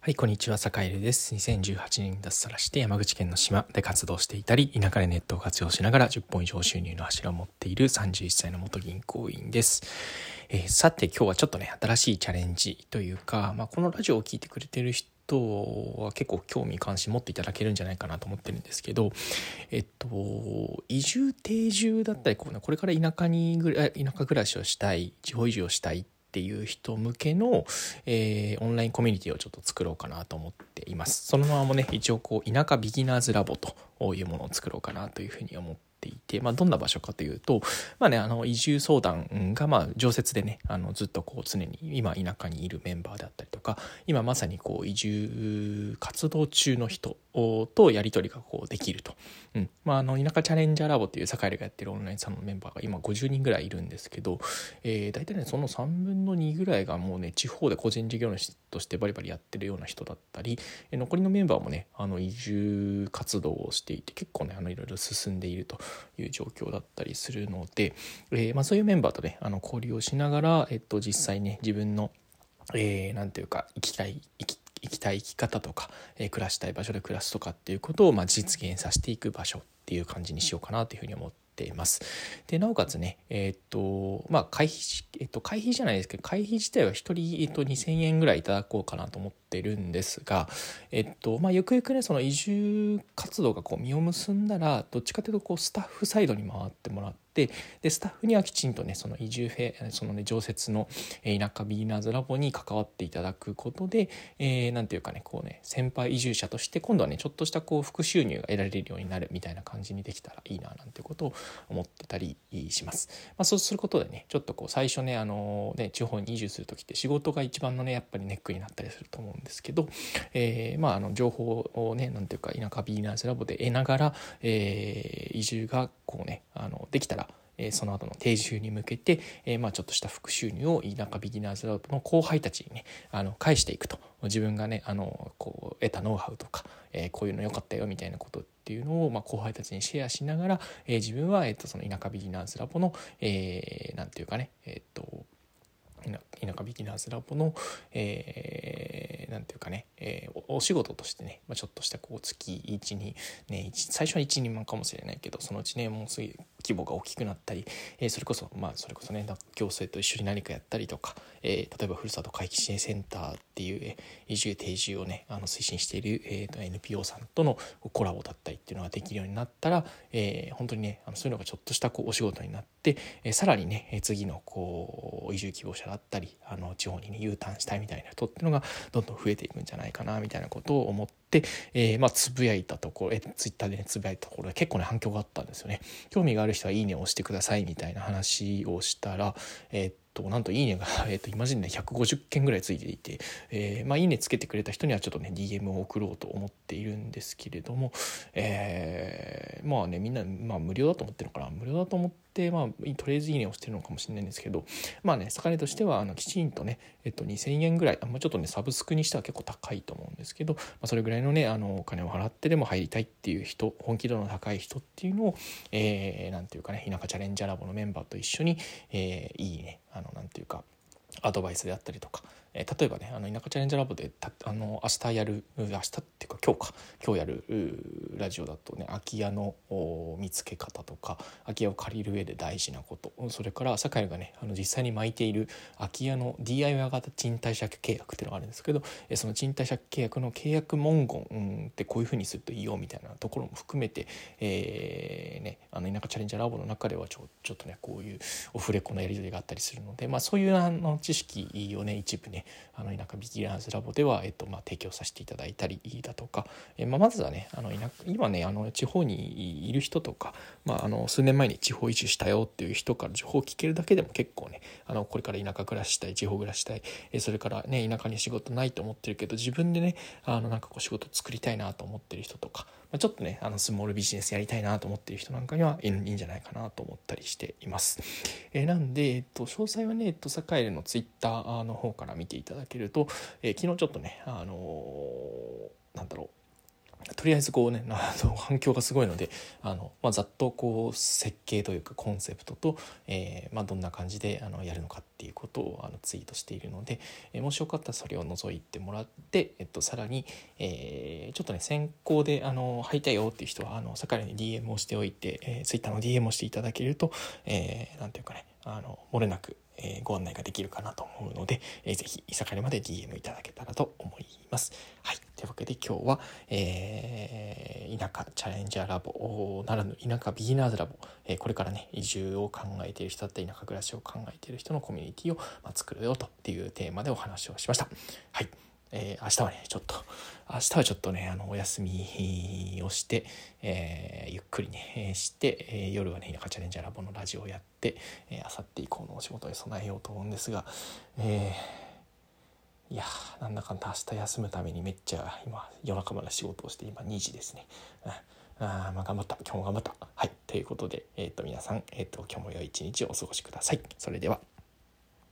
はい、こんにちは、坂井です。2018年に脱サラして山口県の島で活動していたり、田舎でネットを活用しながら10本以上収入の柱を持っている31歳の元銀行員です。えー、さて、今日はちょっとね、新しいチャレンジというか、まあ、このラジオを聴いてくれてる人は結構興味関心持っていただけるんじゃないかなと思ってるんですけど、えっと、移住定住だったりこう、ね、これから田舎にぐ田舎暮らしをしたい地方移住をしたいっていう人向けの、えー、オンラインコミュニティをちょっと作ろうかなと思っています。そのままもね、一応こう、田舎ビギナーズラボというものを作ろうかなというふうに思ってていて、まあ、どんな場所かというと、まあね、あの移住相談がまあ常設でねあのずっとこう常に今田舎にいるメンバーであったりとか今まさにこう移住活動中の人とやり取りがこうできると、うん。まあ、あの田舎チャレンジャーラボっていう坂井がやってるオンラインさんのメンバーが今50人ぐらいいるんですけど、えー、大体ねその3分の2ぐらいがもうね地方で個人事業主としてバリバリやってるような人だったり残りのメンバーもねあの移住活動をしていて結構ねあのいろいろ進んでいるという状況だったりするので、えー、まあ、そういうメンバーとねあの交流をしながら、えっと、実際ね自分の何、えー、て言うか生きたい生き生きたい生き方とか、えー、暮らしたい場所で暮らすとかっていうことを、まあ、実現させていく場所っていう感じにしようかなというふうに思っています。でなおかつねえー、とまあ会費、えっと、会費じゃないですけど会費自体は1人、えっと、2,000円ぐらいいただこうかなと思ってるんですがえっとまあゆくゆくねその移住活動がこう実を結んだらどっちかというとこうスタッフサイドに回ってもらって。ってでスタッフにはきちんとねその移住フェそのね常設の田舎ビギナーズラボに関わっていただくことで何、えー、ていうかねこうね先輩移住者として今度はねちょっとしたこう副収入が得られるようになるみたいな感じにできたらいいななんてことを思ってたりします。まあ、そうすることでねちょっとこう最初ねあのね地方に移住する時って仕事が一番のねやっぱりネックになったりすると思うんですけど、えー、まああの情報をね何ていうか田舎ビギナーズラボで得ながら、えー、移住がこうねあのできたらえその後の定住に向けて、えまあ、ちょっとした副収入を田舎ビギナーズラボの後輩たちにねあの返していくと。自分がねあのこう得たノウハウとか、えこういうの良かったよみたいなことっていうのを、まあ、後輩たちにシェアしながら、え自分は、えー、とその田舎ビギナーズラボの、えー、て言うかねえっ、と田舎ビギナーズラボの、えー、なんていうかね、えー、お仕事としてね、まあ、ちょっとしたこう月1にね最初は1人万かもしれないけどそのうちねもうすぐ規模が大きくなったり、えー、それこそまあそれこそね行政と一緒に何かやったりとか、えー、例えばふるさと回帰支援センターっていう、えー、移住定住をねあの推進している、えーと、NPO さんとのコラボだったりっていうのができるようになったら、えー、本当にねあのそういうのがちょっとしたこうお仕事になって、えー、さらにね次のこう移住希望者があったりあの地方にね U ターンしたいみたいな人っていうのがどんどん増えていくんじゃないかなみたいなことを思って、えー、まあつぶやいたところ、えー、ツイッターでねつぶやいたところで結構ね反響があったんですよね。興味がある人はいいねを押してくださいみたいな話をしたら、えー、となんといいねが、えーと、今時点で150件ぐらいついていて、えー、まあ、いいねつけてくれた人にはちょっとね DM を送ろうと思っているんですけれども、えー、まあねみんな、まあ、無料だと思ってるのかな無料だと思って、まあ、とりあえずいいねをしてるのかもしれないんですけどまあね魚としてはあのきちんとね、えっと、2000円ぐらい、まあ、ちょっとねサブスクにしては結構高いと思うんですけど、まあ、それぐらいのねあのお金を払ってでも入りたいっていう人本気度の高い人っていうのを、えー、なんていうかね田舎チャレンジャーラボのメンバーと一緒に、えー、いいねあのなんていうかアドバイスであったりとか、えー、例えばねあの田舎チャレンジャーラボでたあの明日やる明日っていうか今日か。今日やるラジオだとね空き家の見つけ方とか空き家を借りる上で大事なこと。それから酒井がねあの実際に巻いている空き家の DIY 型賃貸借契約っていうのがあるんですけど、えー、その賃貸借契約の契約文言、ってこういうふうにするといいよみたいなところも含めて、えーね、あの田舎チャレンジャーラボの中ではちょちょっとねこういうオフレコのやり取りがあったりするので、まあ、そういうあの知識をね一部ねあの田舎ビギナーズラボでは、えっとまあ、提供させていただいたりだとか、えまあ、まずはねあの田今ねあの地方にいる人とか、まあ、あの数年前に地方移住したよっていう人から情報を聞けるだけでも結構ねあのこれから田舎暮らしたい地方暮らしたい、えそれからね田舎に仕事ないと思ってるけど自分でねあのなんかこう仕事作りたいなと思ってる人とか、まあ、ちょっとねあのスモールビジネスやりたいなと思ってる人なんかにはいいんじゃないかなと思ったりしています。え、なんで、えっと、詳細はね、えっと、サカエルのツイッターの方から見ていただけると、えー、昨日ちょっとね、あのー、なんだろう。とりあえずこうね あの反響がすごいのであの、まあ、ざっとこう設計というかコンセプトと、えーまあ、どんな感じであのやるのかっていうことをあのツイートしているので、えー、もしよかったらそれを覗いてもらって、えっと、さらに、えー、ちょっとね先行であの入りたいよっていう人はあの坂井に DM をしておいて、えー、Twitter の DM をしていただけると、えー、なんていうかねあの漏れなくえー、ご案内ができるかなと思うので、えー、ぜひ、いさかれまで DM いただけたらと思います。はい。というわけで今日は、えー、田舎チャレンジャーラボならぬ田舎ビギナーズラボ、えー、これからね、移住を考えている人だったり、田舎暮らしを考えている人のコミュニティを、まあ、作るよというテーマでお話をしました。はい。えー、明日はね、ちょっと、明日はちょっとね、あの、お休みをして、えー、ゆっくりね、して、えー、夜はね、田舎チャレンジャーラボのラジオをやって、えー、あさって以降のお仕事に備えようと思うんですが、えー、いやなんだかんだ明日休むためにめっちゃ今夜中まで仕事をして今2時ですね。うん。あまあ頑張った。今日も頑張った。はい。ということで、えーと、皆さん、えーと今日も良い一日をお過ごしください。それでは。